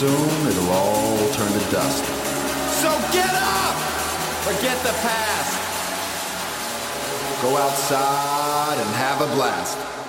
soon it'll all turn to dust. So get up! Forget the past. Go outside and have a blast.